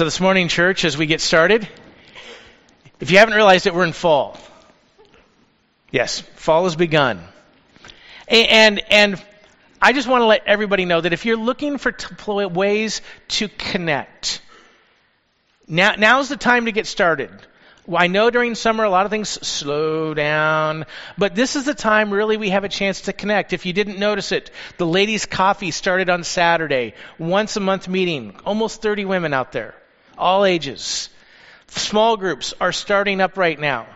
So, this morning, church, as we get started, if you haven't realized it, we're in fall. Yes, fall has begun. And, and I just want to let everybody know that if you're looking for t- ways to connect, now, now's the time to get started. I know during summer a lot of things slow down, but this is the time really we have a chance to connect. If you didn't notice it, the ladies' coffee started on Saturday, once a month meeting, almost 30 women out there, all ages. Small groups are starting up right now.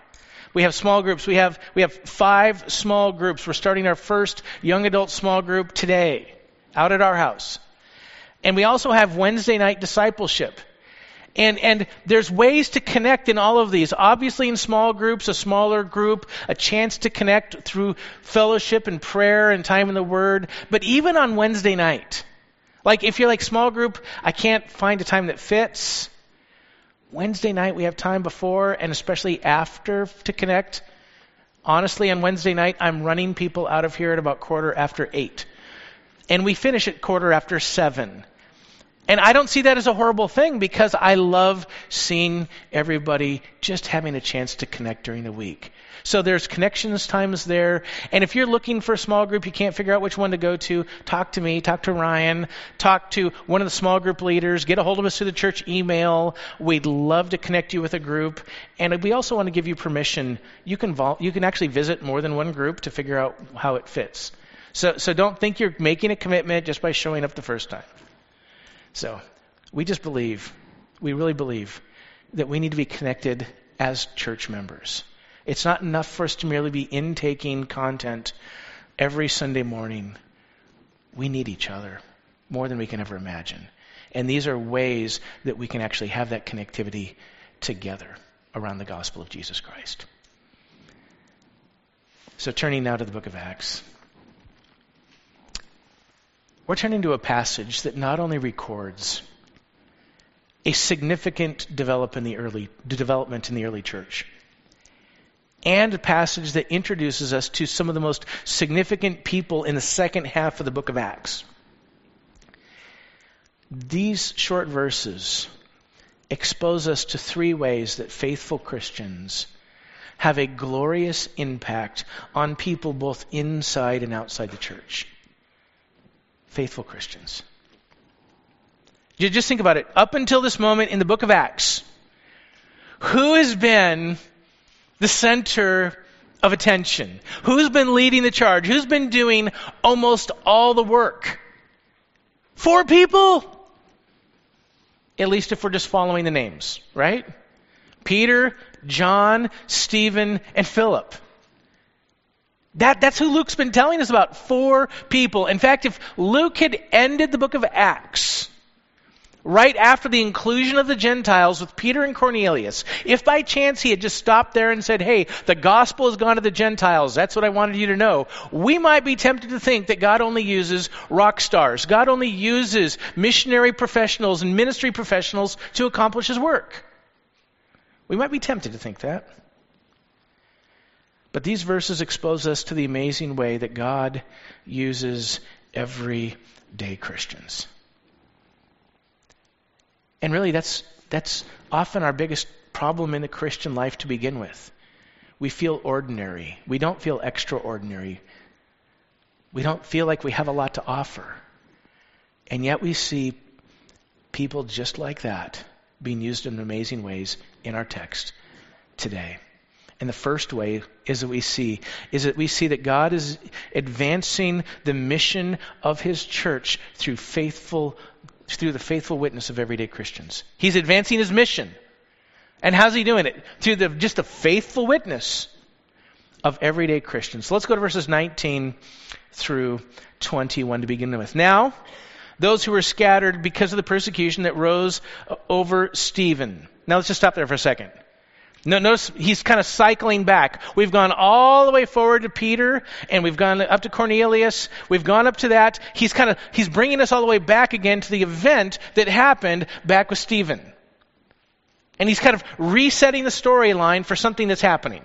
We have small groups. We have, we have five small groups. We're starting our first young adult small group today out at our house. And we also have Wednesday night discipleship. And, and there's ways to connect in all of these. Obviously, in small groups, a smaller group, a chance to connect through fellowship and prayer and time in the Word. But even on Wednesday night, like if you're like small group, I can't find a time that fits. Wednesday night, we have time before and especially after to connect. Honestly, on Wednesday night, I'm running people out of here at about quarter after eight. And we finish at quarter after seven. And I don't see that as a horrible thing because I love seeing everybody just having a chance to connect during the week. So there's connections times there. And if you're looking for a small group, you can't figure out which one to go to, talk to me, talk to Ryan, talk to one of the small group leaders, get a hold of us through the church email. We'd love to connect you with a group. And we also want to give you permission. You can, vol- you can actually visit more than one group to figure out how it fits. So, so don't think you're making a commitment just by showing up the first time. So we just believe, we really believe, that we need to be connected as church members. It's not enough for us to merely be intaking content every Sunday morning. We need each other more than we can ever imagine. And these are ways that we can actually have that connectivity together around the gospel of Jesus Christ. So, turning now to the book of Acts. We're turning to a passage that not only records a significant develop in the early, development in the early church, and a passage that introduces us to some of the most significant people in the second half of the book of Acts. These short verses expose us to three ways that faithful Christians have a glorious impact on people both inside and outside the church faithful Christians. You just think about it. Up until this moment in the book of Acts, who has been the center of attention? Who's been leading the charge? Who's been doing almost all the work? Four people? At least if we're just following the names, right? Peter, John, Stephen, and Philip. That, that's who Luke's been telling us about. Four people. In fact, if Luke had ended the book of Acts right after the inclusion of the Gentiles with Peter and Cornelius, if by chance he had just stopped there and said, hey, the gospel has gone to the Gentiles, that's what I wanted you to know, we might be tempted to think that God only uses rock stars. God only uses missionary professionals and ministry professionals to accomplish his work. We might be tempted to think that. But these verses expose us to the amazing way that God uses everyday Christians. And really, that's, that's often our biggest problem in the Christian life to begin with. We feel ordinary. We don't feel extraordinary. We don't feel like we have a lot to offer. And yet we see people just like that being used in amazing ways in our text today. And the first way is that we see is that we see that God is advancing the mission of his church through faithful through the faithful witness of everyday Christians. He's advancing his mission. And how's he doing it? Through the, just the faithful witness of everyday Christians. So let's go to verses 19 through 21 to begin with. Now, those who were scattered because of the persecution that rose over Stephen. Now let's just stop there for a second. No, notice he's kind of cycling back. We've gone all the way forward to Peter, and we've gone up to Cornelius. We've gone up to that. He's kind of he's bringing us all the way back again to the event that happened back with Stephen, and he's kind of resetting the storyline for something that's happening.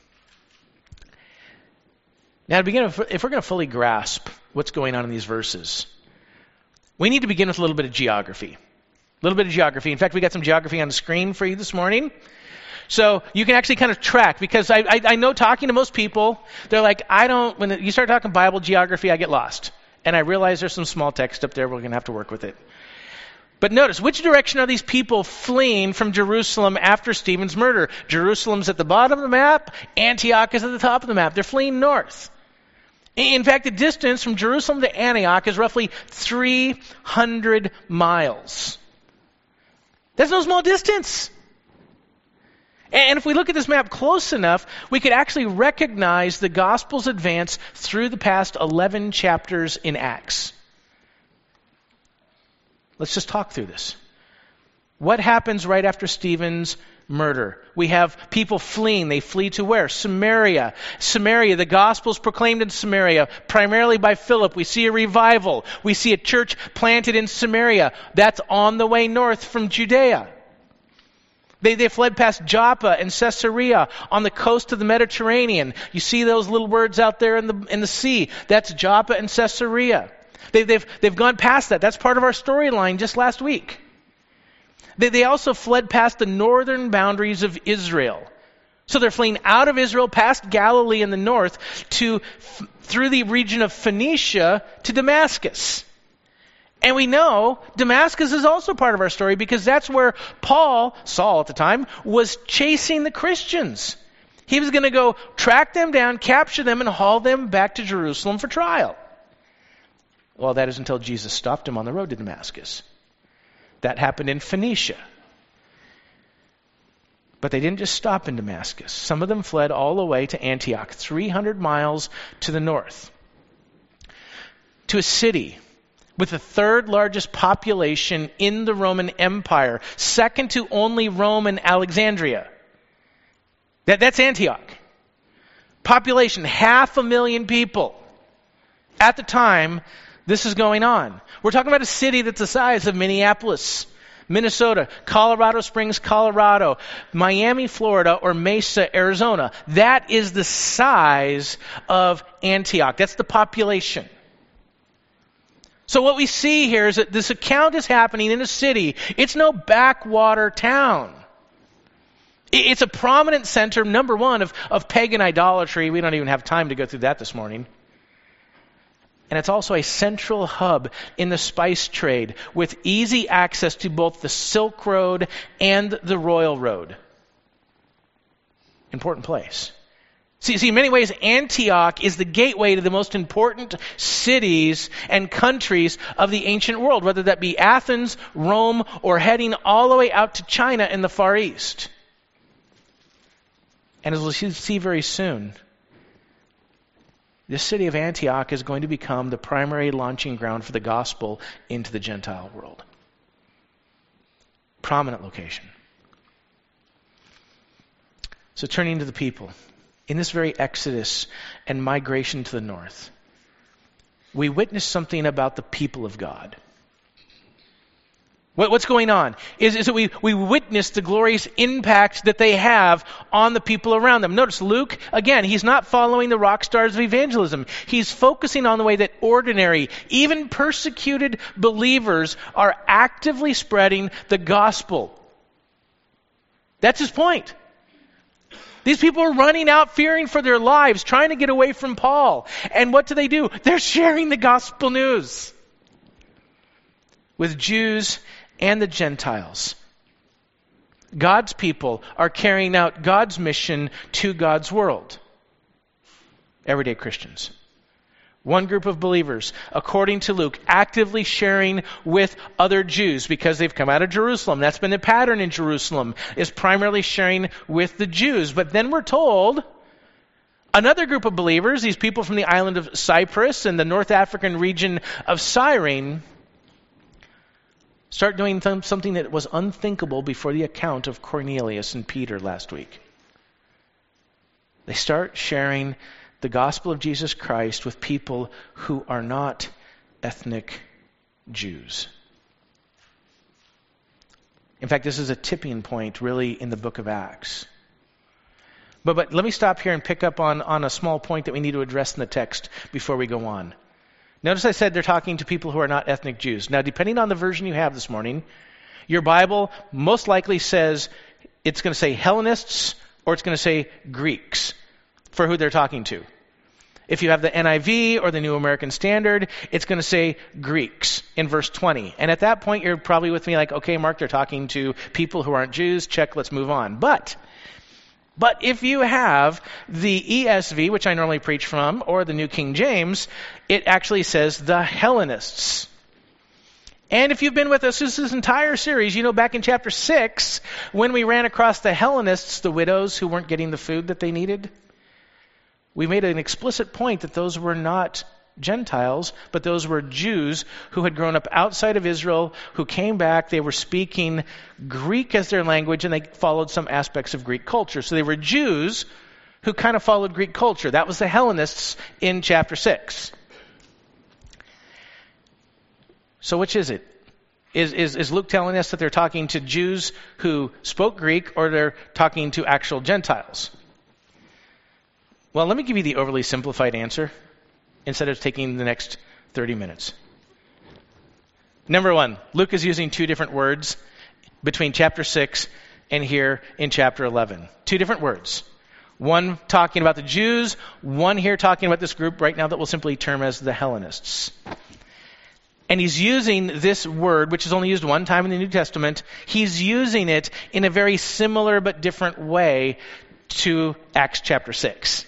Now, to begin, if we're going to fully grasp what's going on in these verses, we need to begin with a little bit of geography. A little bit of geography. In fact, we got some geography on the screen for you this morning. So you can actually kind of track because I, I, I, know talking to most people, they're like, I don't, when you start talking Bible geography, I get lost. And I realize there's some small text up there, we're going to have to work with it. But notice, which direction are these people fleeing from Jerusalem after Stephen's murder? Jerusalem's at the bottom of the map, Antioch is at the top of the map. They're fleeing north. In fact, the distance from Jerusalem to Antioch is roughly 300 miles. That's no small distance. And if we look at this map close enough, we could actually recognize the gospel's advance through the past 11 chapters in Acts. Let's just talk through this. What happens right after Stephen's murder. We have people fleeing. They flee to where? Samaria. Samaria, the gospel is proclaimed in Samaria, primarily by Philip. We see a revival. We see a church planted in Samaria. That's on the way north from Judea. They, they fled past Joppa and Caesarea on the coast of the Mediterranean. You see those little words out there in the, in the sea. That's Joppa and Caesarea. They, they've, they've gone past that. That's part of our storyline just last week. They, they also fled past the northern boundaries of Israel. So they're fleeing out of Israel past Galilee in the north to through the region of Phoenicia to Damascus. And we know Damascus is also part of our story because that's where Paul, Saul at the time, was chasing the Christians. He was going to go track them down, capture them, and haul them back to Jerusalem for trial. Well, that is until Jesus stopped him on the road to Damascus. That happened in Phoenicia. But they didn't just stop in Damascus. Some of them fled all the way to Antioch, 300 miles to the north, to a city with the third largest population in the Roman Empire, second to only Rome and Alexandria. That, that's Antioch. Population, half a million people. At the time, this is going on. We're talking about a city that's the size of Minneapolis, Minnesota, Colorado Springs, Colorado, Miami, Florida, or Mesa, Arizona. That is the size of Antioch. That's the population. So what we see here is that this account is happening in a city. It's no backwater town. It's a prominent center, number one, of, of pagan idolatry. We don't even have time to go through that this morning. And it's also a central hub in the spice trade with easy access to both the Silk Road and the Royal Road. Important place. See, see, in many ways, Antioch is the gateway to the most important cities and countries of the ancient world, whether that be Athens, Rome, or heading all the way out to China in the Far East. And as we'll see very soon, this city of Antioch is going to become the primary launching ground for the gospel into the Gentile world. Prominent location. So, turning to the people, in this very exodus and migration to the north, we witness something about the people of God. What, what's going on is, is that we, we witness the glorious impact that they have on the people around them. Notice Luke, again, he's not following the rock stars of evangelism. He's focusing on the way that ordinary, even persecuted believers are actively spreading the gospel. That's his point. These people are running out fearing for their lives, trying to get away from Paul. And what do they do? They're sharing the gospel news with Jews and the Gentiles. God's people are carrying out God's mission to God's world. Everyday Christians. One group of believers, according to Luke, actively sharing with other Jews because they've come out of Jerusalem. That's been the pattern in Jerusalem, is primarily sharing with the Jews. But then we're told Another group of believers, these people from the island of Cyprus and the North African region of Cyrene, start doing something that was unthinkable before the account of Cornelius and Peter last week. They start sharing the gospel of Jesus Christ with people who are not ethnic Jews. In fact, this is a tipping point, really, in the book of Acts. But, but let me stop here and pick up on, on a small point that we need to address in the text before we go on. Notice I said they're talking to people who are not ethnic Jews. Now, depending on the version you have this morning, your Bible most likely says it's going to say Hellenists or it's going to say Greeks for who they're talking to. If you have the NIV or the New American Standard, it's going to say Greeks in verse 20. And at that point, you're probably with me like, okay, Mark, they're talking to people who aren't Jews. Check, let's move on. But, but if you have the ESV, which I normally preach from, or the New King James, it actually says the Hellenists. And if you've been with us this, entire series, you know back in chapter 6, when we ran across the Hellenists, the widows who weren't getting the food that they needed, we made an explicit point that those were not Gentiles, but those were Jews who had grown up outside of Israel, who came back. They were speaking Greek as their language, and they followed some aspects of Greek culture. So they were Jews who kind of followed Greek culture. That was the Hellenists in chapter 6. So which is it? Is, is, is Luke telling us that they're talking to Jews who spoke Greek, or they're talking to actual Gentiles? Well, let me give you the overly simplified answer instead of taking the next 30 minutes. Number one, Luke is using two different words between chapter 6 and here in chapter 11. Two different words. One talking about the Jews, one here talking about this group right now that we'll simply term as the Hellenists. And he's using this word, which is only used one time in the New Testament, he's using it in a very similar but different way to Acts chapter 6.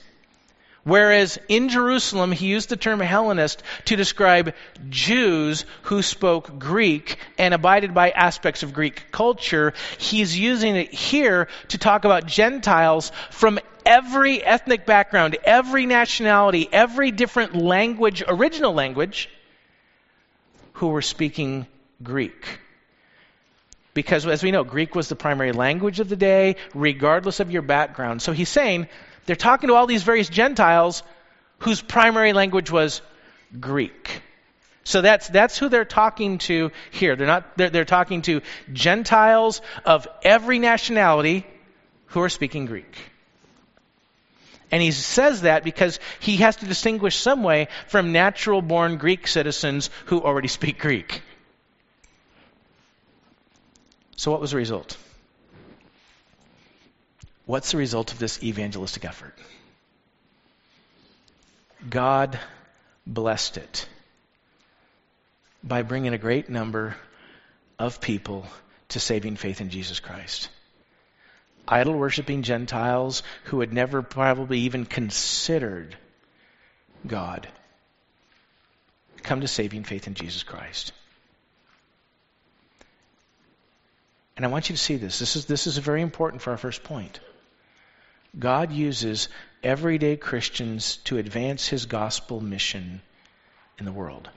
Whereas in Jerusalem, he used the term Hellenist to describe Jews who spoke Greek and abided by aspects of Greek culture, he's using it here to talk about Gentiles from every ethnic background, every nationality, every different language, original language, who were speaking Greek. Because as we know, Greek was the primary language of the day, regardless of your background. So he's saying, they're talking to all these various Gentiles whose primary language was Greek. So that's, that's who they're talking to here. They're, not, they're, they're talking to Gentiles of every nationality who are speaking Greek. And he says that because he has to distinguish some way from natural born Greek citizens who already speak Greek. So, what was the result? What's the result of this evangelistic effort? God blessed it by bringing a great number of people to saving faith in Jesus Christ. Idol worshiping Gentiles who had never probably even considered God come to saving faith in Jesus Christ. And I want you to see this. This is, this is very important for our first point. God uses everyday Christians to advance his gospel mission in the world.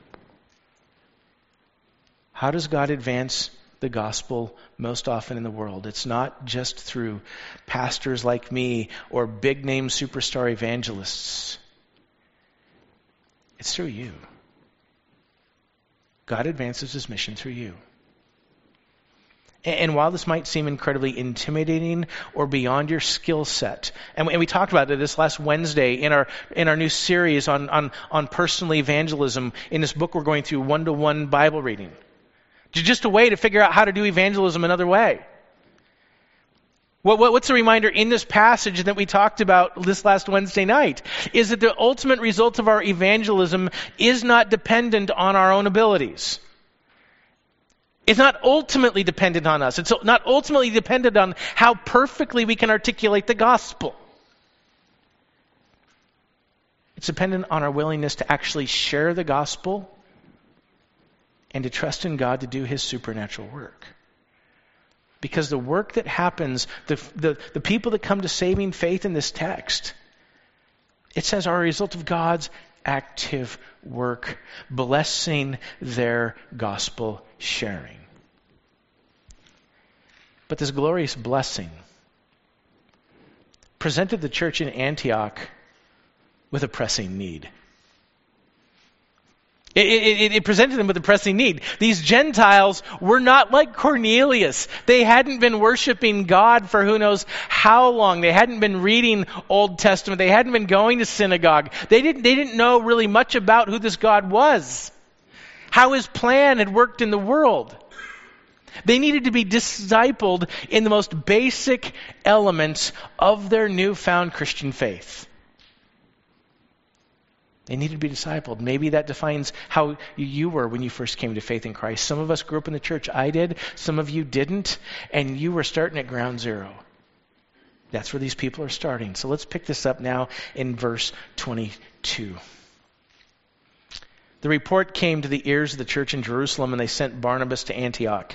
How does God advance the gospel most often in the world? It's not just through pastors like me or big name superstar evangelists. It's through you. God advances his mission through you. And while this might seem incredibly intimidating or beyond your skill set, and we talked about it this last Wednesday in our in our new series on on on personal evangelism in this book we're going through one to one Bible reading, just a way to figure out how to do evangelism another way. What, what, what's the reminder in this passage that we talked about this last Wednesday night? Is that the ultimate result of our evangelism is not dependent on our own abilities. It's not ultimately dependent on us. It's not ultimately dependent on how perfectly we can articulate the gospel. It's dependent on our willingness to actually share the gospel and to trust in God to do his supernatural work. Because the work that happens, the, the, the people that come to saving faith in this text, It says are a result of God's active work, blessing their gospel sharing. But this glorious blessing presented the church in Antioch with a pressing need. It, it, it, presented them with a pressing need. These Gentiles were not like Cornelius. They hadn't been worshiping God for who knows how long. They hadn't been reading Old Testament. They hadn't been going to synagogue. They didn't, they didn't know really much about who this God was, how his plan had worked in the world. They needed to be discipled in the most basic elements of their newfound Christian faith. They needed to be discipled. Maybe that defines how you were when you first came to faith in Christ. Some of us grew up in the church. I did. Some of you didn't. And you were starting at ground zero. That's where these people are starting. So let's pick this up now in verse 22. The report came to the ears of the church in Jerusalem, and they sent Barnabas to Antioch.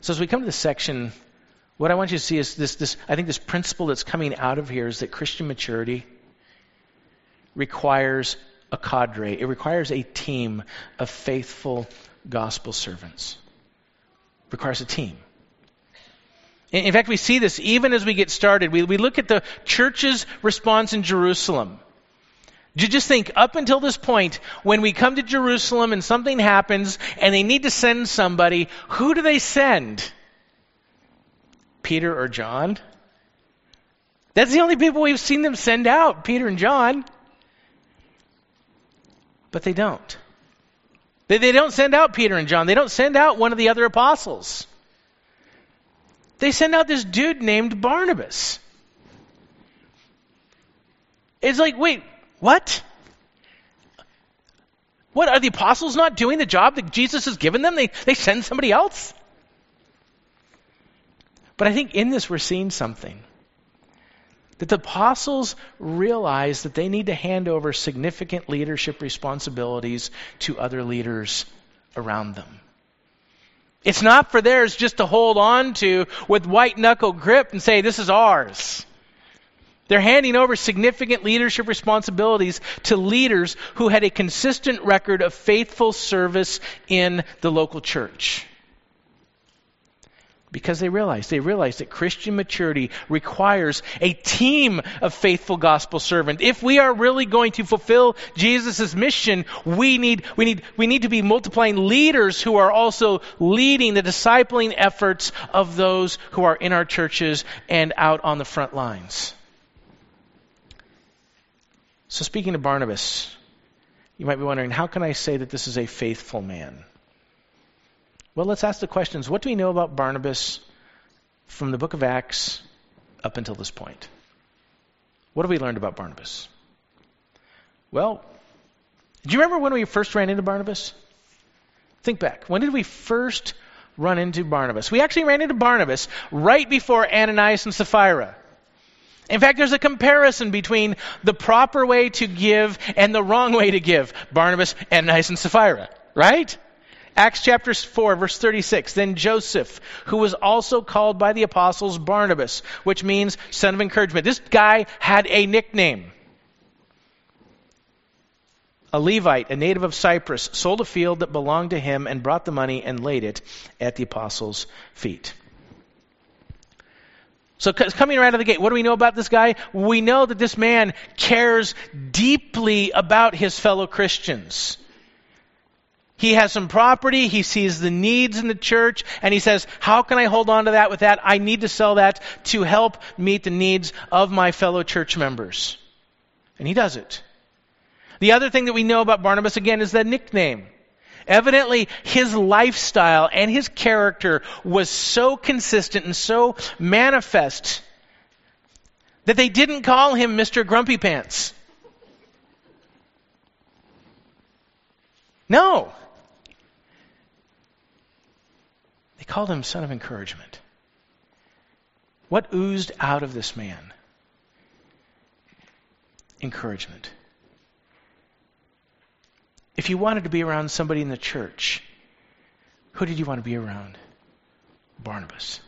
So as we come to this section, what I want you to see is this, this I think this principle that's coming out of here is that Christian maturity requires a cadre. It requires a team of faithful gospel servants. It requires a team. In, in fact, we see this even as we get started. We, we look at the church's response in Jerusalem. You just think up until this point, when we come to Jerusalem and something happens and they need to send somebody, who do they send? Peter or John? That's the only people we've seen them send out, Peter and John. But they don't. They, they don't send out Peter and John. They don't send out one of the other apostles. They send out this dude named Barnabas. It's like, wait, what? What are the apostles not doing the job that Jesus has given them? They, they send somebody else? But I think in this we're seeing something. That the apostles realize that they need to hand over significant leadership responsibilities to other leaders around them. It's not for theirs just to hold on to with white knuckle grip and say, this is ours. They're handing over significant leadership responsibilities to leaders who had a consistent record of faithful service in the local church. Because they realize, they realize that Christian maturity requires a team of faithful gospel servants. If we are really going to fulfill Jesus' mission, we need, we need, we need to be multiplying leaders who are also leading the discipling efforts of those who are in our churches and out on the front lines. So, speaking to Barnabas, you might be wondering how can I say that this is a faithful man? Well, let's ask the questions what do we know about Barnabas from the book of Acts up until this point? What have we learned about Barnabas? Well, do you remember when we first ran into Barnabas? Think back. When did we first run into Barnabas? We actually ran into Barnabas right before Ananias and Sapphira. In fact, there's a comparison between the proper way to give and the wrong way to give. Barnabas, Ananias, and Sapphira, right? Acts chapter 4, verse 36. Then Joseph, who was also called by the apostles Barnabas, which means son of encouragement. This guy had a nickname. A Levite, a native of Cyprus, sold a field that belonged to him and brought the money and laid it at the apostles' feet. So coming right out of the gate, what do we know about this guy? We know that this man cares deeply about his fellow Christians. He has some property, he sees the needs in the church, and he says, How can I hold on to that with that? I need to sell that to help meet the needs of my fellow church members. And he does it. The other thing that we know about Barnabas, again, is that nickname. Evidently, his lifestyle and his character was so consistent and so manifest That they didn't call him Mr. Grumpy Pants. No. They called him son of encouragement. What oozed out of this man? Encouragement. If you wanted to be around somebody in the church, who did you want to be around? Barnabas.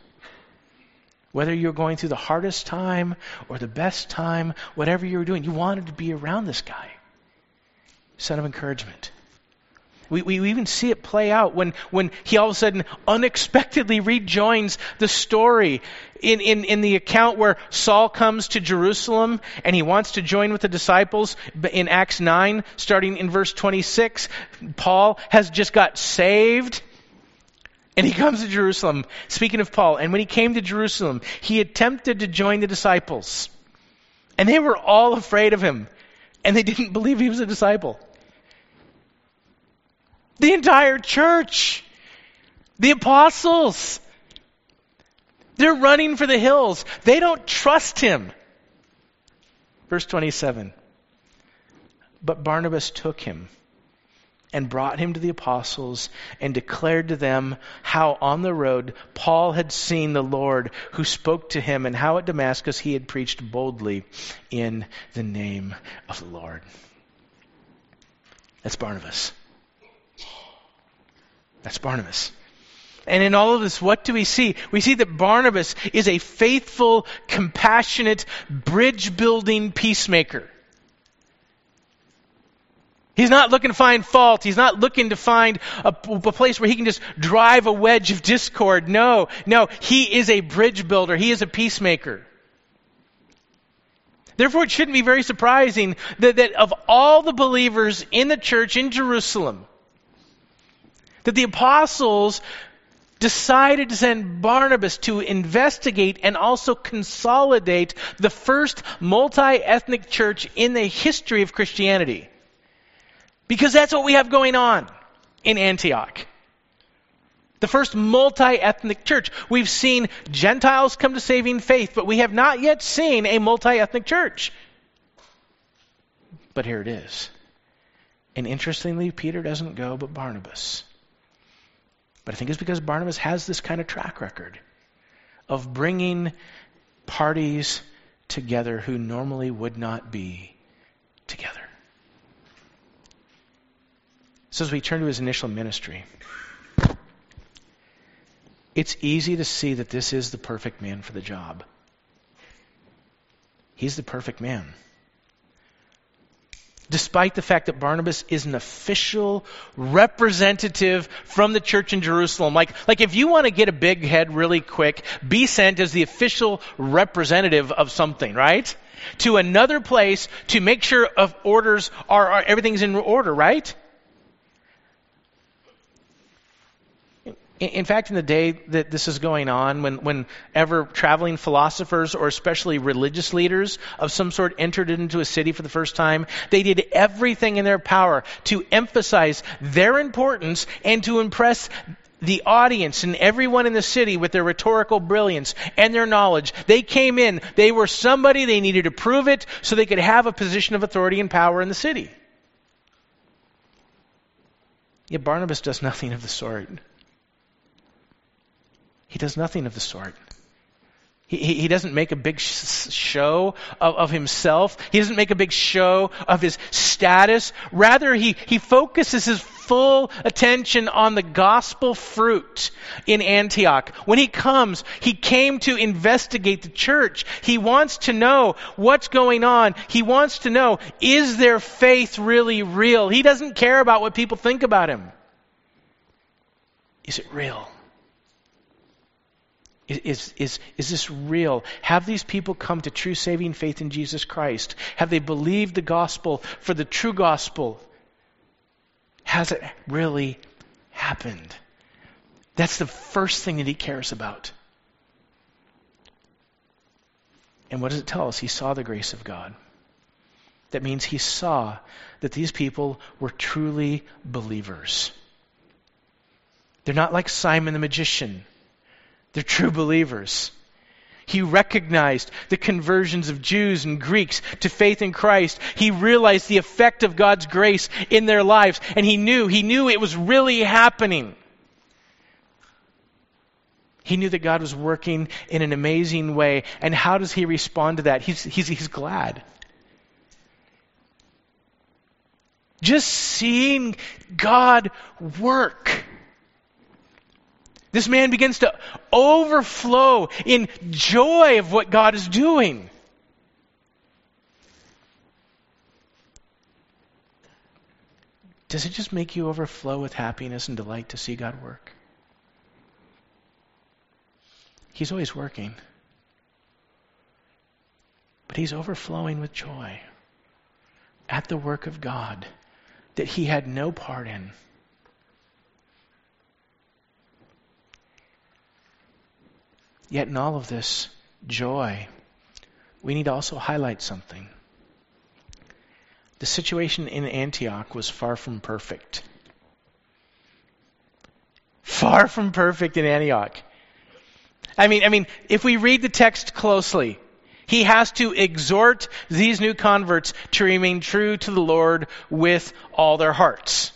Whether you're going through the hardest time or the best time, whatever you were doing, you wanted to be around this guy. Son of encouragement. We, we even see it play out when, when he all of a sudden unexpectedly rejoins the story in, in, in the account where Saul comes to Jerusalem and he wants to join with the disciples in Acts 9, starting in verse 26. Paul has just got saved. And he comes to Jerusalem, speaking of Paul. And when he came to Jerusalem, he attempted to join the disciples. And they were all afraid of him. And they didn't believe he was a disciple. The entire church. The apostles. They're running for the hills. They don't trust him. Verse 27. But Barnabas took him and brought him to the apostles and declared to them how on the road Paul had seen the Lord who spoke to him and how at Damascus he had preached boldly in the name of the Lord. That's Barnabas. That's Barnabas. And in all of this, what do we see? We see that Barnabas is a faithful, compassionate, bridge building peacemaker. He's not looking to find fault. He's not looking to find a, a, place where he can just drive a wedge of discord. No, no, he is a bridge builder. He is a peacemaker. Therefore, it shouldn't be very surprising that, that of all the believers in the church in Jerusalem, that the apostles decided to send Barnabas to investigate and also consolidate the first multi ethnic church in the history of Christianity. Because that's what we have going on in Antioch. The first multi ethnic church. We've seen Gentiles come to saving faith, but we have not yet seen a multi ethnic church. But here it is. And interestingly, Peter doesn't go, but Barnabas. But I think it's because Barnabas has this kind of track record of bringing parties together who normally would not be together. So, as we turn to his initial ministry, it's easy to see that this is the perfect man for the job. He's the perfect man despite the fact that Barnabas is an official representative from the church in Jerusalem. Like, like if you want to get a big head really quick, be sent as the official representative of something, right? To another place to make sure of orders are, are everything's in order, right? In fact, in the day that this is going on, when, whenever traveling philosophers or especially religious leaders of some sort entered into a city for the first time, they did everything in their power to emphasize their importance and to impress the audience and everyone in the city with their rhetorical brilliance and their knowledge. They came in, they were somebody, they needed to prove it so they could have a position of authority and power in the city. Yet Barnabas does nothing of the sort. He does nothing of the sort. He, he, doesn't make a big sh- show of, of himself. He doesn't make a big show of his status. Rather, he, he focuses his full attention on the gospel fruit in Antioch. When he comes, he came to investigate the church. He wants to know what's going on. He wants to know, is their faith really real? He doesn't care about what people think about him. Is it real? Is, is, is this real? Have these people come to true saving faith in Jesus Christ? Have they believed the gospel for the true gospel? Has it really happened? That's the first thing that he cares about. And what does it tell us? He saw the grace of God. That means he saw that these people were truly believers. They're not like Simon the magician they're true believers. He recognized the conversions of Jews and Greeks to faith in Christ. He realized the effect of God's grace in their lives, and he knew, he knew it was really happening. He knew that God was working in an amazing way. And how does he respond to that? He's, he's, he's glad. Just seeing God work. This man begins to overflow in joy of what God is doing. Does it just make you overflow with happiness and delight to see God work? He's always working. But he's overflowing with joy at the work of God that he had no part in. Yet, in all of this joy, we need to also highlight something. The situation in Antioch was far from perfect. Far from perfect in Antioch. I mean, I mean, if we read the text closely, he has to exhort these new converts to remain true to the Lord with all their hearts.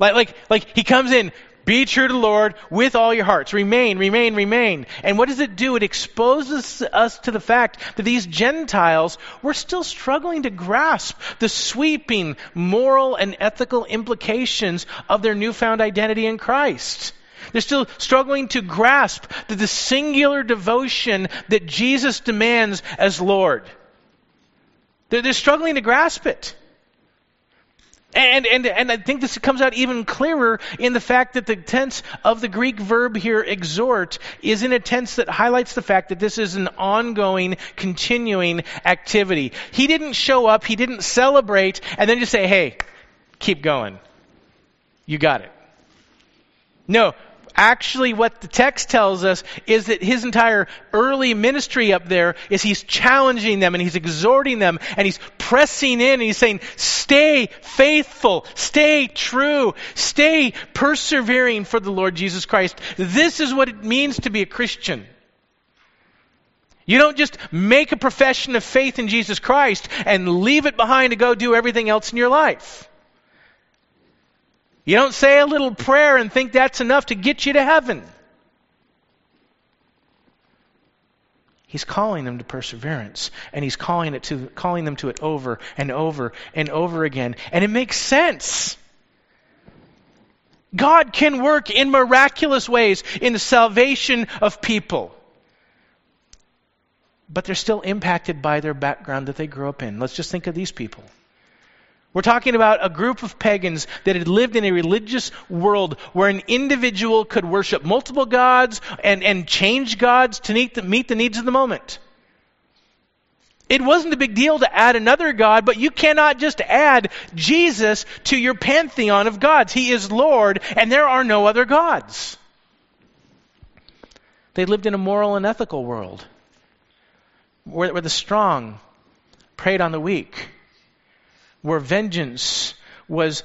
Like, like, like he comes in, be true to the Lord with all your hearts. Remain, remain, remain. And what does it do? It exposes us to the fact that these Gentiles were still struggling to grasp the sweeping moral and ethical implications of their newfound identity in Christ. They're still struggling to grasp the, the singular devotion that Jesus demands as Lord. They're, they're struggling to grasp it. And, and, and I think this comes out even clearer in the fact that the tense of the Greek verb here, exhort, is in a tense that highlights the fact that this is an ongoing, continuing activity. He didn't show up, he didn't celebrate, and then just say, hey, keep going. You got it. No, Actually, what the text tells us is that his entire early ministry up there is he's challenging them and he's exhorting them and he's pressing in and he's saying, stay faithful, stay true, stay persevering for the Lord Jesus Christ. This is what it means to be a Christian. You don't just make a profession of faith in Jesus Christ and leave it behind to go do everything else in your life. You don't say a little prayer and think that's enough to get you to heaven. He's calling them to perseverance, and he's calling it to calling them to it over and over and over again. And it makes sense. God can work in miraculous ways in the salvation of people. But they're still impacted by their background that they grew up in. Let's just think of these people. We're talking about a group of pagans that had lived in a religious world where an individual could worship multiple gods and, and change gods to meet the, meet the needs of the moment. It wasn't a big deal to add another God, but you cannot just add Jesus to your pantheon of gods. He is Lord, and there are no other gods. They lived in a moral and ethical world where, where the strong preyed on the weak where vengeance was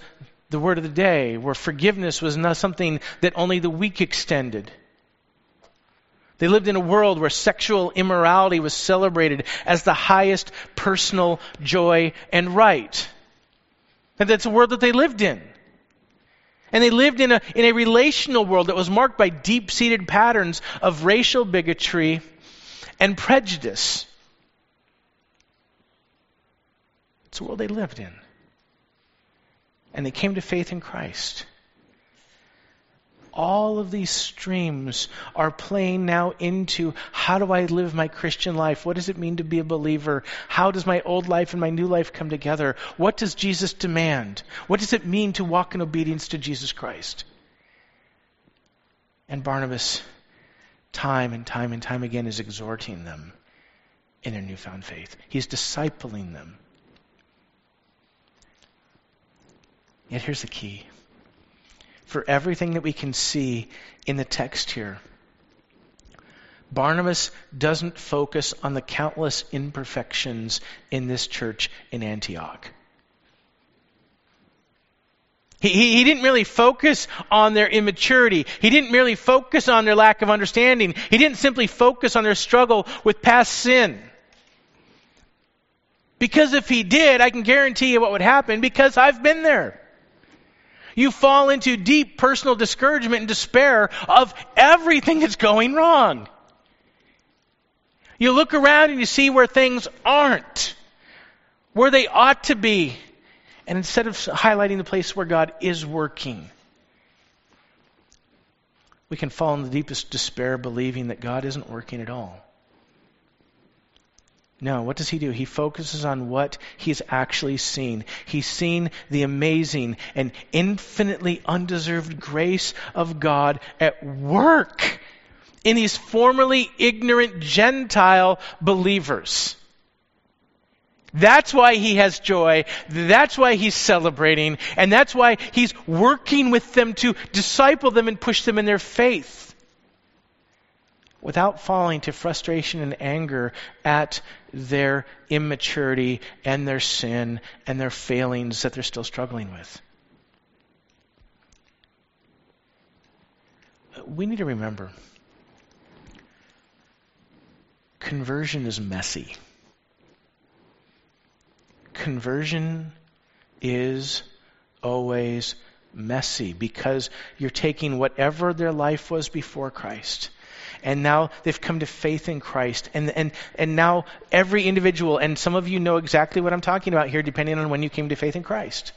the word of the day, where forgiveness was not something that only the weak extended. They lived in a world where sexual immorality was celebrated as the highest personal joy and right. And that's a world that they lived in. And they lived in a, in a relational world that was marked by deep seated patterns of racial bigotry and prejudice. It's the world they lived in. And they came to faith in Christ. All of these streams are playing now into how do I live my Christian life? What does it mean to be a believer? How does my old life and my new life come together? What does Jesus demand? What does it mean to walk in obedience to Jesus Christ? And Barnabas, time and time and time again, is exhorting them in their newfound faith. He's discipling them. Yet here's the key. For everything that we can see in the text here, Barnabas doesn't focus on the countless imperfections in this church in Antioch. He, he, didn't really focus on their immaturity. He didn't merely focus on their lack of understanding. He didn't simply focus on their struggle with past sin. Because if he did, I can guarantee you what would happen because I've been there. You fall into deep personal discouragement and despair of everything that's going wrong. You look around and you see where things aren't, where they ought to be. And instead of highlighting the place where God is working, we can fall in the deepest despair believing that God isn't working at all. No, what does he do? He focuses on what he's actually seen. He's seen the amazing and infinitely undeserved grace of God at work in these formerly ignorant Gentile believers. That's why he has joy. That's why he's celebrating. And that's why he's working with them to disciple them and push them in their faith without falling to frustration and anger at their immaturity and their sin and their failings that they're still struggling with. We need to remember conversion is messy. Conversion is always messy because you're taking whatever their life was before Christ and now they've come to faith in Christ. And, and, and now every individual, and some of you know exactly what I'm talking about here, depending on when you came to faith in Christ.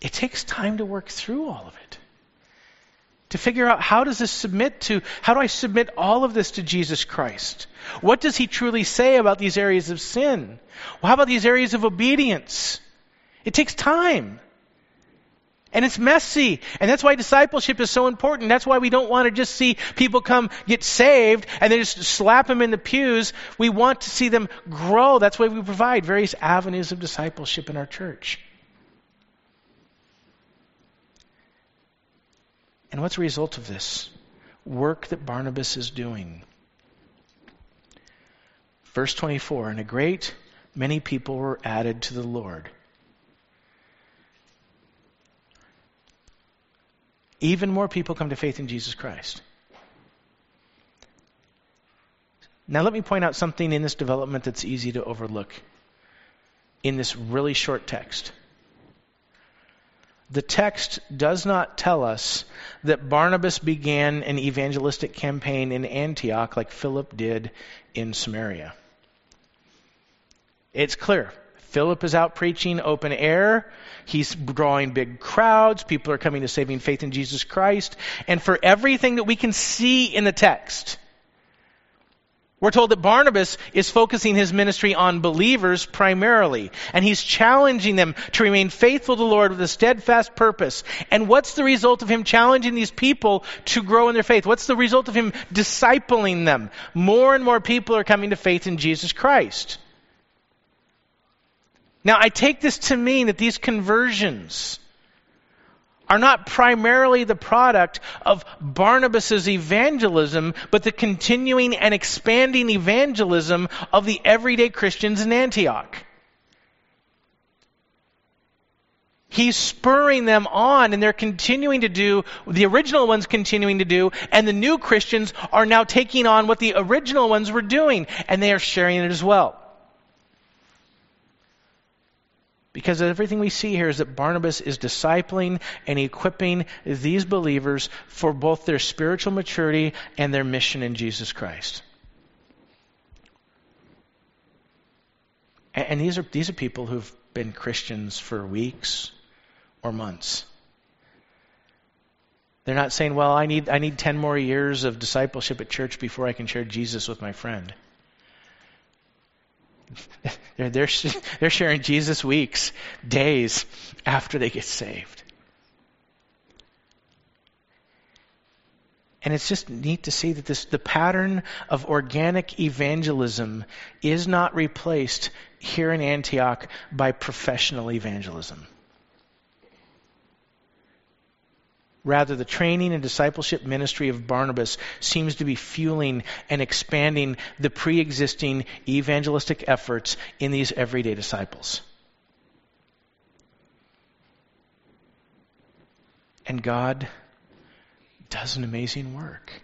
It takes time to work through all of it to figure out how does this submit to, how do I submit all of this to Jesus Christ? What does he truly say about these areas of sin? Well, how about these areas of obedience? It takes time. And it's messy. And that's why discipleship is so important. That's why we don't want to just see people come get saved and then just slap them in the pews. We want to see them grow. That's why we provide various avenues of discipleship in our church. And what's the result of this? Work that Barnabas is doing. Verse 24 And a great many people were added to the Lord. Even more people come to faith in Jesus Christ. Now, let me point out something in this development that's easy to overlook in this really short text the text does not tell us that Barnabas began an evangelistic campaign in Antioch like Philip did in Samaria. It's clear. Philip is out preaching open air. He's drawing big crowds. People are coming to saving faith in Jesus Christ. And for everything that we can see in the text, we're told that Barnabas is focusing his ministry on believers primarily, and he's challenging them to remain faithful to the Lord with a steadfast purpose. And what's the result of him challenging these people to grow in their faith? What's the result of him discipling them? More and more people are coming to faith in Jesus Christ. Now, I take this to mean that these conversions are not primarily the product of Barnabas's evangelism, but the continuing and expanding evangelism of the everyday Christians in Antioch. He's spurring them on, and they're continuing to do, the original ones continuing to do, and the new Christians are now taking on what the original ones were doing, and they are sharing it as well. Because everything we see here is that Barnabas is discipling and equipping these believers for both their spiritual maturity and their mission in Jesus Christ. And these are, these are people who've been Christians for weeks or months. They're not saying, well, I need, I need 10 more years of discipleship at church before I can share Jesus with my friend. They're, they're, they're sharing Jesus weeks, days after they get saved. And it's just neat to see that this, the pattern of organic evangelism is not replaced here in Antioch by professional evangelism. Rather, the training and discipleship ministry of Barnabas seems to be fueling and expanding the pre existing evangelistic efforts in these everyday disciples. And God does an amazing work.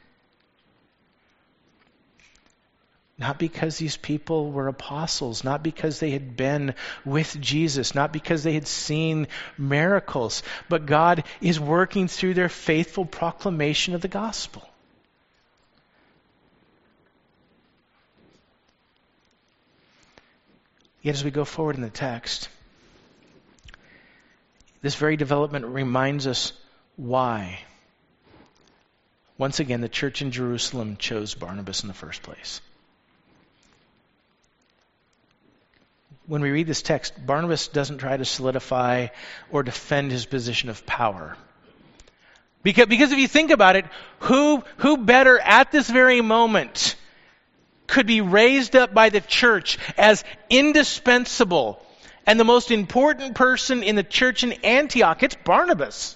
Not because these people were apostles, not because they had been with Jesus, not because they had seen miracles, but God is working through their faithful proclamation of the gospel. Yet, as we go forward in the text, this very development reminds us why. Once again, the church in Jerusalem chose Barnabas in the first place. When we read this text, Barnabas doesn't try to solidify or defend his position of power. Because, because if you think about it, who, who better at this very moment could be raised up by the church as indispensable and the most important person in the church in Antioch? It's Barnabas.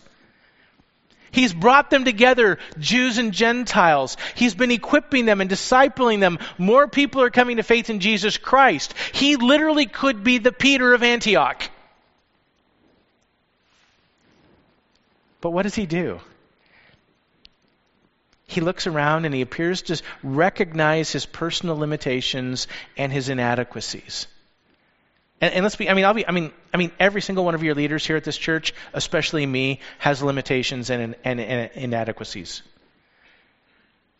He's brought them together, Jews and Gentiles. He's been equipping them and discipling them. More people are coming to faith in Jesus Christ. He literally could be the Peter of Antioch. But what does he do? He looks around and he appears to recognize his personal limitations and his inadequacies. And, and, let's be, I mean, I'll be, I mean, I mean, every single one of your leaders here at this church, especially me, has limitations and, and, and inadequacies.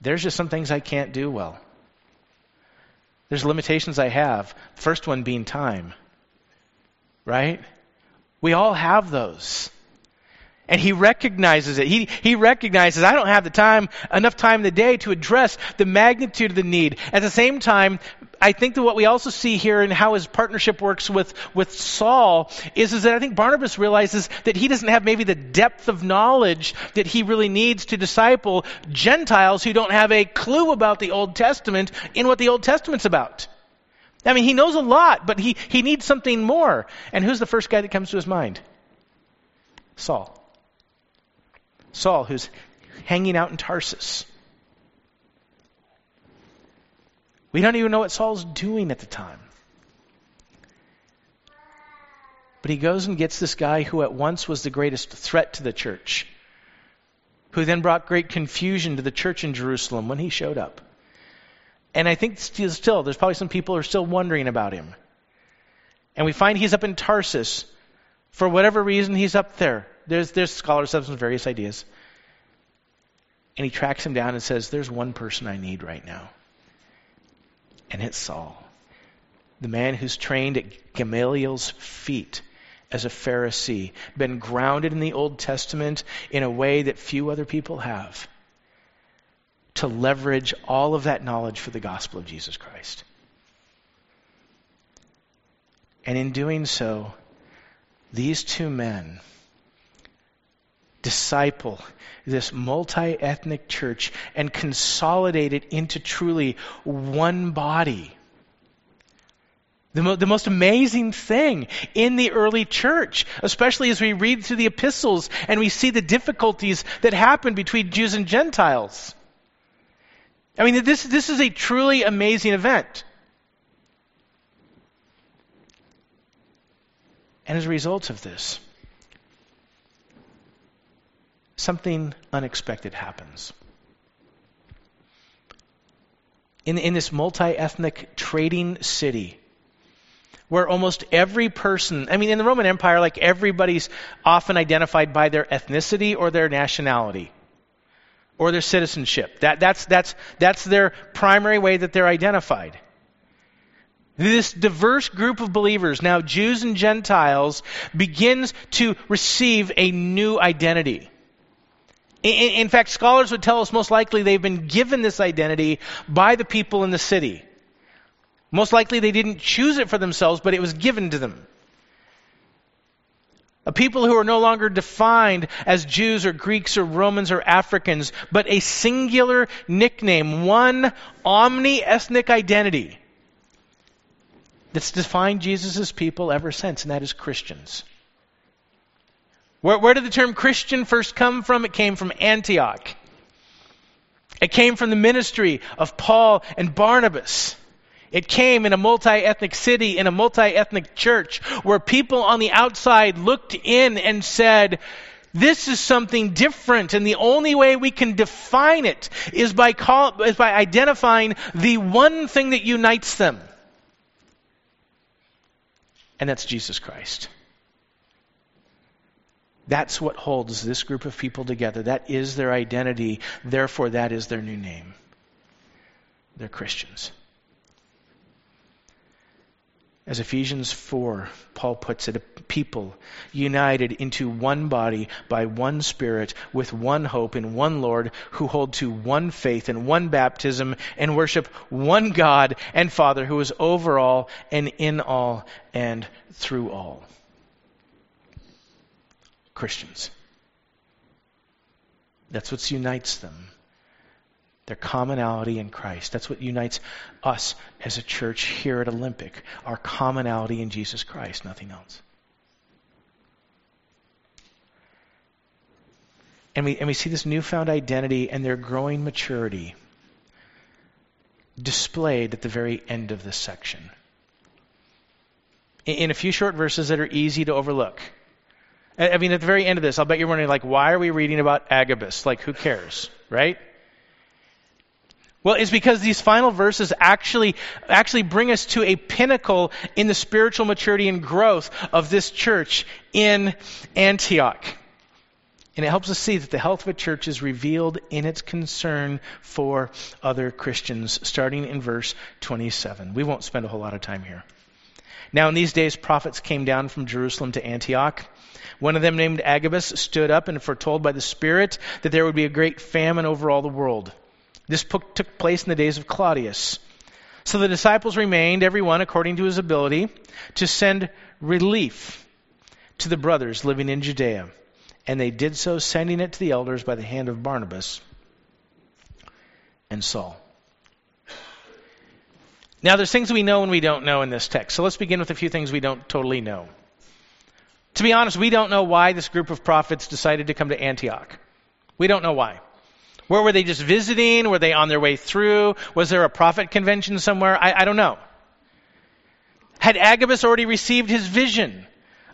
There's just some things I can't do well. There's limitations I have. First one being time. Right? We all have those. And he recognizes it. He, he recognizes, I don't have the time, enough time in the day to address the magnitude of the need. At the same time, I think that what we also see here in how his partnership works with, with Saul is, is that I think Barnabas realizes that he doesn't have maybe the depth of knowledge that he really needs to disciple Gentiles who don't have a clue about the Old Testament in what the Old Testament's about. I mean, he knows a lot, but he, he needs something more. And who's the first guy that comes to his mind? Saul. Saul, who's hanging out in Tarsus. We don't even know what Saul's doing at the time. But he goes and gets this guy who at once was the greatest threat to the church, who then brought great confusion to the church in Jerusalem when he showed up. And I think still, there's probably some people who are still wondering about him. And we find he's up in Tarsus. For whatever reason, he's up there. There's, there's scholars have some various ideas. And he tracks him down and says, There's one person I need right now. And it's Saul, the man who's trained at Gamaliel's feet as a Pharisee, been grounded in the Old Testament in a way that few other people have, to leverage all of that knowledge for the gospel of Jesus Christ. And in doing so, these two men disciple this multi ethnic church and consolidate it into truly one body. The, mo- the, most amazing thing in the early church, especially as we read through the epistles and we see the difficulties that happen between Jews and Gentiles. I mean, this, this is a truly amazing event. And as a result of this, something unexpected happens. In, in this multi ethnic trading city, where almost every person, I mean, in the Roman Empire, like everybody's often identified by their ethnicity or their nationality or their citizenship. That, that's, that's, that's their primary way that they're identified. This diverse group of believers, now Jews and Gentiles, begins to receive a new identity. In, in, fact, scholars would tell us most likely they've been given this identity by the people in the city. Most likely they didn't choose it for themselves, but it was given to them. A people who are no longer defined as Jews or Greeks or Romans or Africans, but a singular nickname, one omni ethnic identity that's defined Jesus' people ever since, and that is Christians. Where, where did the term Christian first come from? It came from Antioch. It came from the ministry of Paul and Barnabas. It came in a multi ethnic city, in a multi ethnic church, where people on the outside looked in and said, This is something different, and the only way we can define it is by, call, is by identifying the one thing that unites them. And that's Jesus Christ. That's what holds this group of people together. That is their identity. Therefore, that is their new name. They're Christians. As Ephesians 4, Paul puts it, a people united into one body by one Spirit, with one hope in one Lord, who hold to one faith and one baptism, and worship one God and Father who is over all and in all and through all. Christians. That's what unites them. Their commonality in Christ. That's what unites us as a church here at Olympic. Our commonality in Jesus Christ, nothing else. And we, and we see this newfound identity and their growing maturity displayed at the very end of this section. In, in a few short verses that are easy to overlook. I mean, at the very end of this, I'll bet you're wondering, like, why are we reading about Agabus? Like, who cares, right? Well, it's because these final verses actually, actually bring us to a pinnacle in the spiritual maturity and growth of this church in Antioch. And it helps us see that the health of a church is revealed in its concern for other Christians, starting in verse 27. We won't spend a whole lot of time here. Now, in these days, prophets came down from Jerusalem to Antioch. One of them, named Agabus, stood up and foretold by the Spirit that there would be a great famine over all the world. This took place in the days of Claudius. So the disciples remained, every one according to his ability, to send relief to the brothers living in Judea. And they did so, sending it to the elders by the hand of Barnabas and Saul. Now, there's things we know and we don't know in this text. So let's begin with a few things we don't totally know. To be honest, we don't know why this group of prophets decided to come to Antioch. We don't know why. Where were they just visiting? Were they on their way through? Was there a prophet convention somewhere? I, I don't know. Had Agabus already received his vision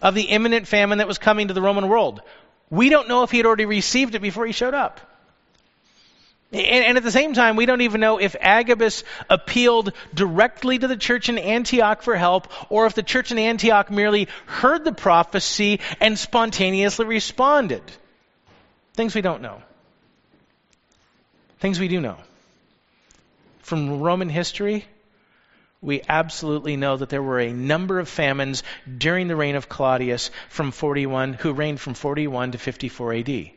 of the imminent famine that was coming to the Roman world? We don't know if he had already received it before he showed up. And, and, at the same time, we don't even know if Agabus appealed directly to the church in Antioch for help, or if the church in Antioch merely heard the prophecy and spontaneously responded. Things we don't know. Things we do know. From Roman history, we absolutely know that there were a number of famines during the reign of Claudius from 41, who reigned from 41 to 54 AD.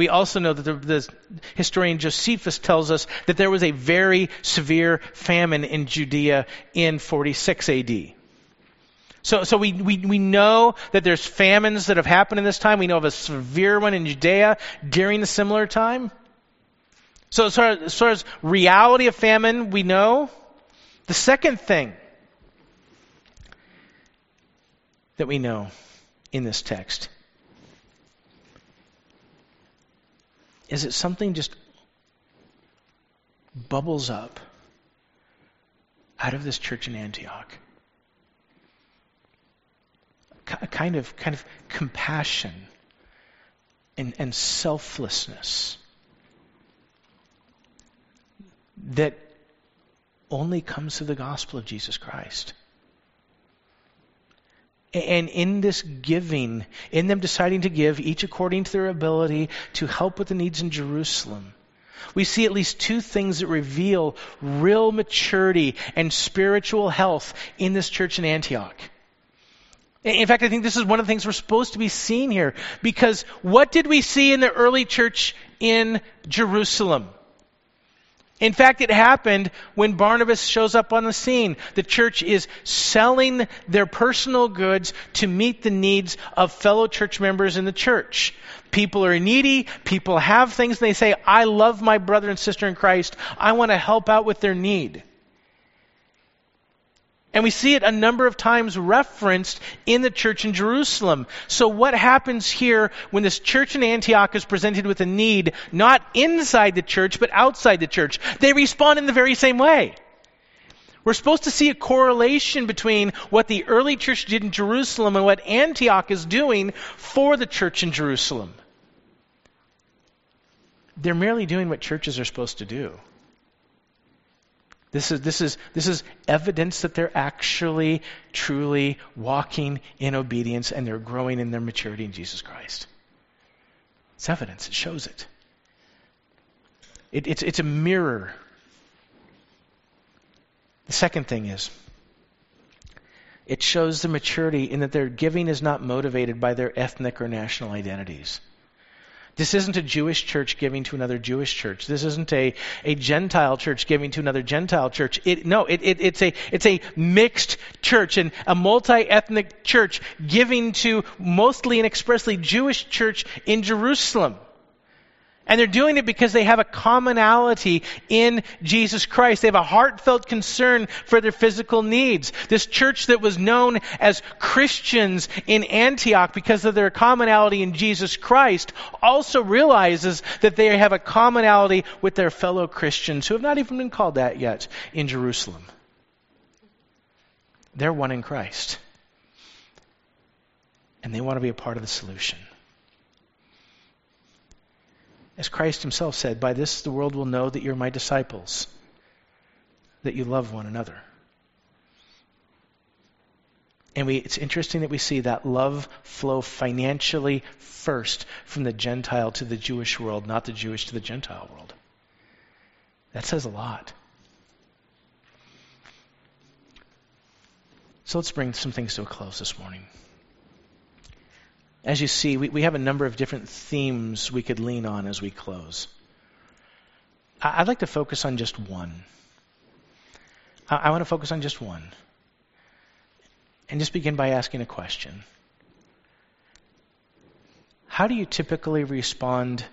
We also know that the, the, historian Josephus tells us that there was a very severe famine in Judea in 46 AD. So, so we, we, we know that there's famines that have happened in this time. We know of a severe one in Judea during the similar time. So, as far, as far as reality of famine, we know. The second thing that we know in this text is that something just bubbles up out of this church in Antioch. A kind of, kind of compassion and, and selflessness that only comes through the gospel of Jesus Christ. And in this giving, in them deciding to give, each according to their ability, to help with the needs in Jerusalem, we see at least two things that reveal real maturity and spiritual health in this church in Antioch. In fact, I think this is one of the things we're supposed to be seeing here. Because what did we see in the early church in Jerusalem? In fact, it happened when Barnabas shows up on the scene. The church is selling their personal goods to meet the needs of fellow church members in the church. People are needy, people have things, and they say, I love my brother and sister in Christ. I want to help out with their need. And we see it a number of times referenced in the church in Jerusalem. So what happens here when this church in Antioch is presented with a need, not inside the church, but outside the church? They respond in the very same way. We're supposed to see a correlation between what the early church did in Jerusalem and what Antioch is doing for the church in Jerusalem. They're merely doing what churches are supposed to do. This is, this, is, this is evidence that they're actually, truly walking in obedience and they're growing in their maturity in Jesus Christ. It's evidence, it shows it. it it's, it's a mirror. The second thing is, it shows the maturity in that their giving is not motivated by their ethnic or national identities. This isn't a Jewish church giving to another Jewish church. This isn't a, a Gentile church giving to another Gentile church. It, no, it, it, it's, a, it's a mixed church and a multi-ethnic church giving to mostly and expressly Jewish church in Jerusalem. And they're doing it because they have a commonality in Jesus Christ. They have a heartfelt concern for their physical needs. This church that was known as Christians in Antioch because of their commonality in Jesus Christ also realizes that they have a commonality with their fellow Christians who have not even been called that yet in Jerusalem. They're one in Christ. And they want to be a part of the solution. As Christ himself said, By this the world will know that you're my disciples, that you love one another. And we, it's interesting that we see that love flow financially first from the Gentile to the Jewish world, not the Jewish to the Gentile world. That says a lot. So let's bring some things to a close this morning. As you see, we, we have a number of different themes we could lean on as we close. I, would like to focus on just one. I, I want to focus on just one. And just begin by asking a question. How do you typically respond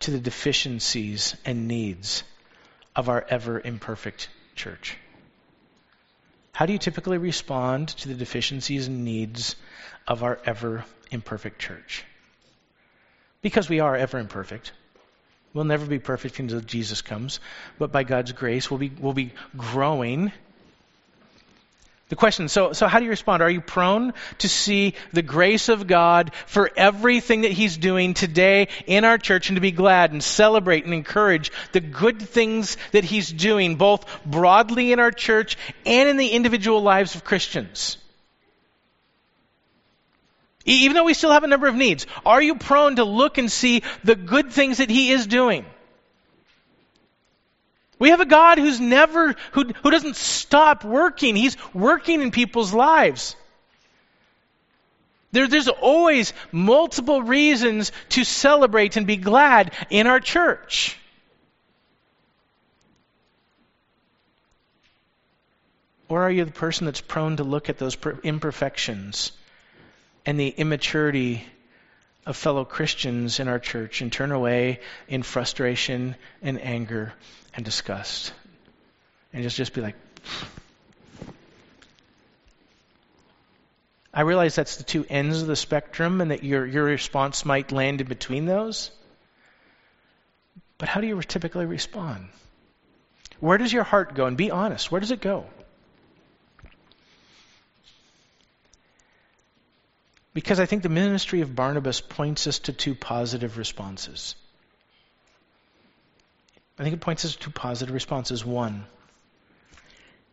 to the deficiencies and needs of our ever imperfect church? How do you typically respond to the deficiencies and needs of our ever imperfect church. Because we are ever imperfect. We'll never be perfect until Jesus comes, but by God's grace, we'll be, we'll be growing. The question so, so, how do you respond? Are you prone to see the grace of God for everything that He's doing today in our church and to be glad and celebrate and encourage the good things that He's doing, both broadly in our church and in the individual lives of Christians? Even though we still have a number of needs, are you prone to look and see the good things that He is doing? We have a God who's never, who, who doesn't stop working. He's working in people's lives. There, there's always multiple reasons to celebrate and be glad in our church. Or are you the person that's prone to look at those imperfections and the immaturity of fellow Christians in our church and turn away in frustration and anger and disgust. And just, just be like, I realize that's the two ends of the spectrum and that your, your response might land in between those. But how do you typically respond? Where does your heart go? And be honest, where does it go? Because I think the ministry of Barnabas points us to two positive responses. I think it points us to two positive responses. One,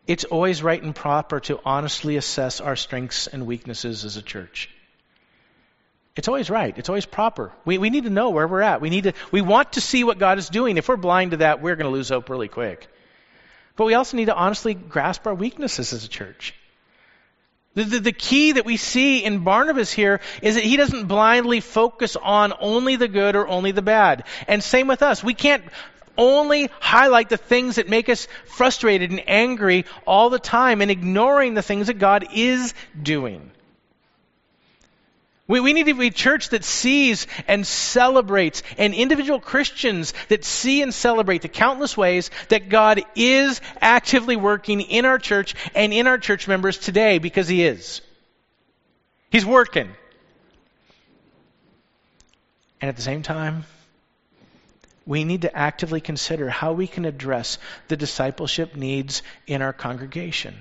it's always right and proper to honestly assess our strengths and weaknesses as a church. It's always right. It's always proper. We, we need to know where we're at. We need to, we want to see what God is doing. If we're blind to that, we're going to lose hope really quick. But we also need to honestly grasp our weaknesses as a church. The, the, the, key that we see in Barnabas here is that he doesn't blindly focus on only the good or only the bad. And same with us. We can't only highlight the things that make us frustrated and angry all the time and ignoring the things that God is doing. We, we need to be a church that sees and celebrates, and individual Christians that see and celebrate the countless ways that God is actively working in our church and in our church members today because He is. He's working. And at the same time, we need to actively consider how we can address the discipleship needs in our congregation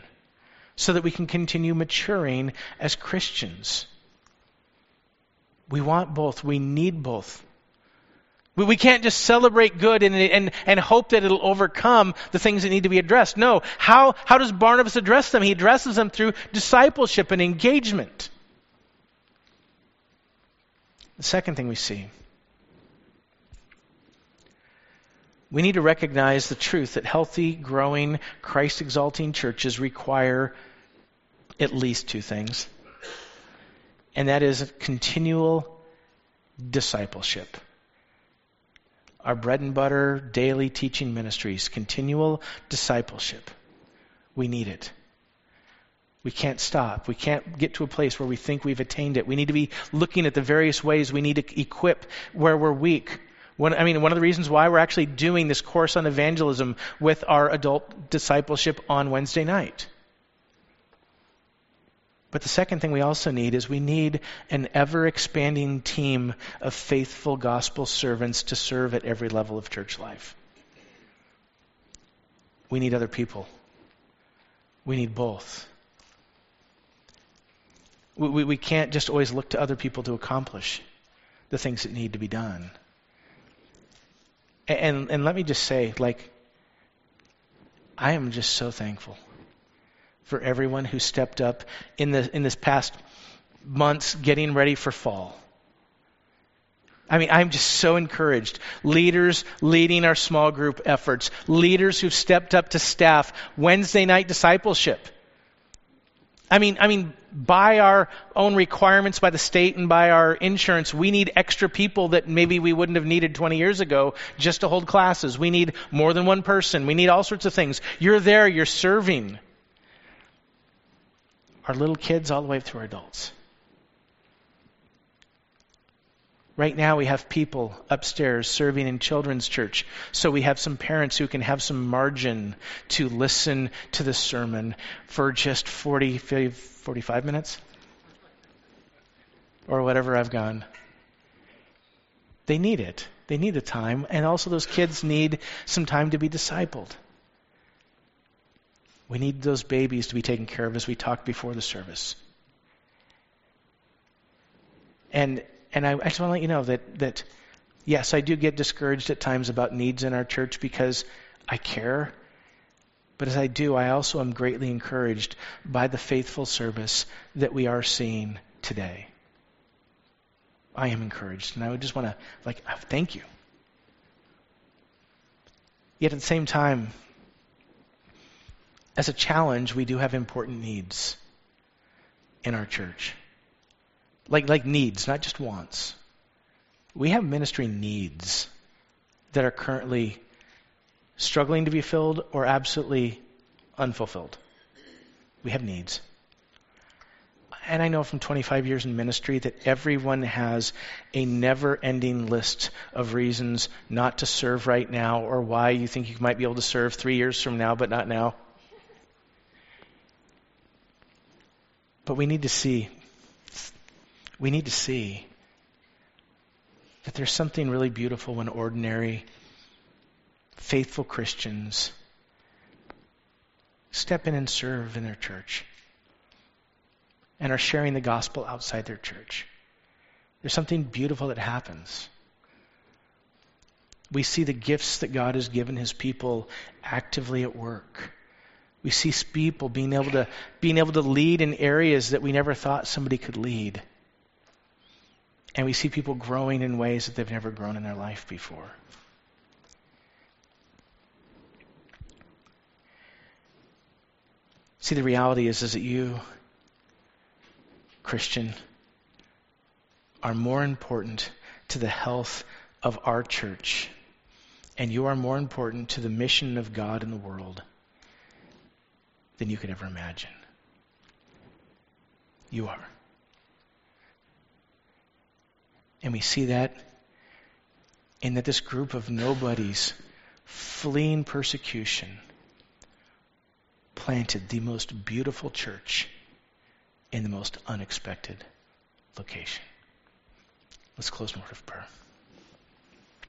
so that we can continue maturing as Christians. We want both. We need both. We, we can't just celebrate good and, and, and hope that it'll overcome the things that need to be addressed. No. How, how does Barnabas address them? He addresses them through discipleship and engagement. The second thing we see we need to recognize the truth that healthy, growing, Christ exalting churches require at least two things, and that is continual discipleship. Our bread and butter daily teaching ministries, continual discipleship. We need it. We can't stop. We can't get to a place where we think we've attained it. We need to be looking at the various ways we need to equip where we're weak. I mean, one of the reasons why we're actually doing this course on evangelism with our adult discipleship on Wednesday night. But the second thing we also need is we need an ever expanding team of faithful gospel servants to serve at every level of church life. We need other people. We need both. We, we, we can't just always look to other people to accomplish the things that need to be done. And, and, and let me just say, like, I am just so thankful for everyone who stepped up in, the, in this past months getting ready for fall. I mean, I'm just so encouraged. Leaders leading our small group efforts, leaders who've stepped up to staff Wednesday night discipleship. I mean, I mean, by our own requirements by the state and by our insurance, we need extra people that maybe we wouldn't have needed 20 years ago just to hold classes. We need more than one person. We need all sorts of things. You're there, you're serving our little kids all the way through our adults. Right now, we have people upstairs serving in children's church, so we have some parents who can have some margin to listen to the sermon for just 40, 50, 45 minutes or whatever I've gone. They need it. They need the time, and also those kids need some time to be discipled. We need those babies to be taken care of as we talked before the service. And and I, I just want to let you know that that yes, I do get discouraged at times about needs in our church because I care. But as I do, I also am greatly encouraged by the faithful service that we are seeing today. I am encouraged, and I would just want to like thank you. Yet at the same time, as a challenge, we do have important needs in our church. Like, like needs, not just wants. We have ministry needs that are currently struggling to be filled or absolutely unfulfilled. We have needs. And I know from 25 years in ministry that everyone has a never ending list of reasons not to serve right now or why you think you might be able to serve three years from now, but not now. But we need to see, we need to see that there's something really beautiful when ordinary, faithful Christians step in and serve in their church and are sharing the gospel outside their church. There's something beautiful that happens. We see the gifts that God has given his people actively at work. We see people being able to being able to lead in areas that we never thought somebody could lead. And we see people growing in ways that they've never grown in their life before. See, the reality is, is that you, Christian, are more important to the health of our church, and you are more important to the mission of God in the world than you could ever imagine. You are. And we see that in that this group of nobodies fleeing persecution planted the most beautiful church in the most unexpected location. Let's close in word of prayer.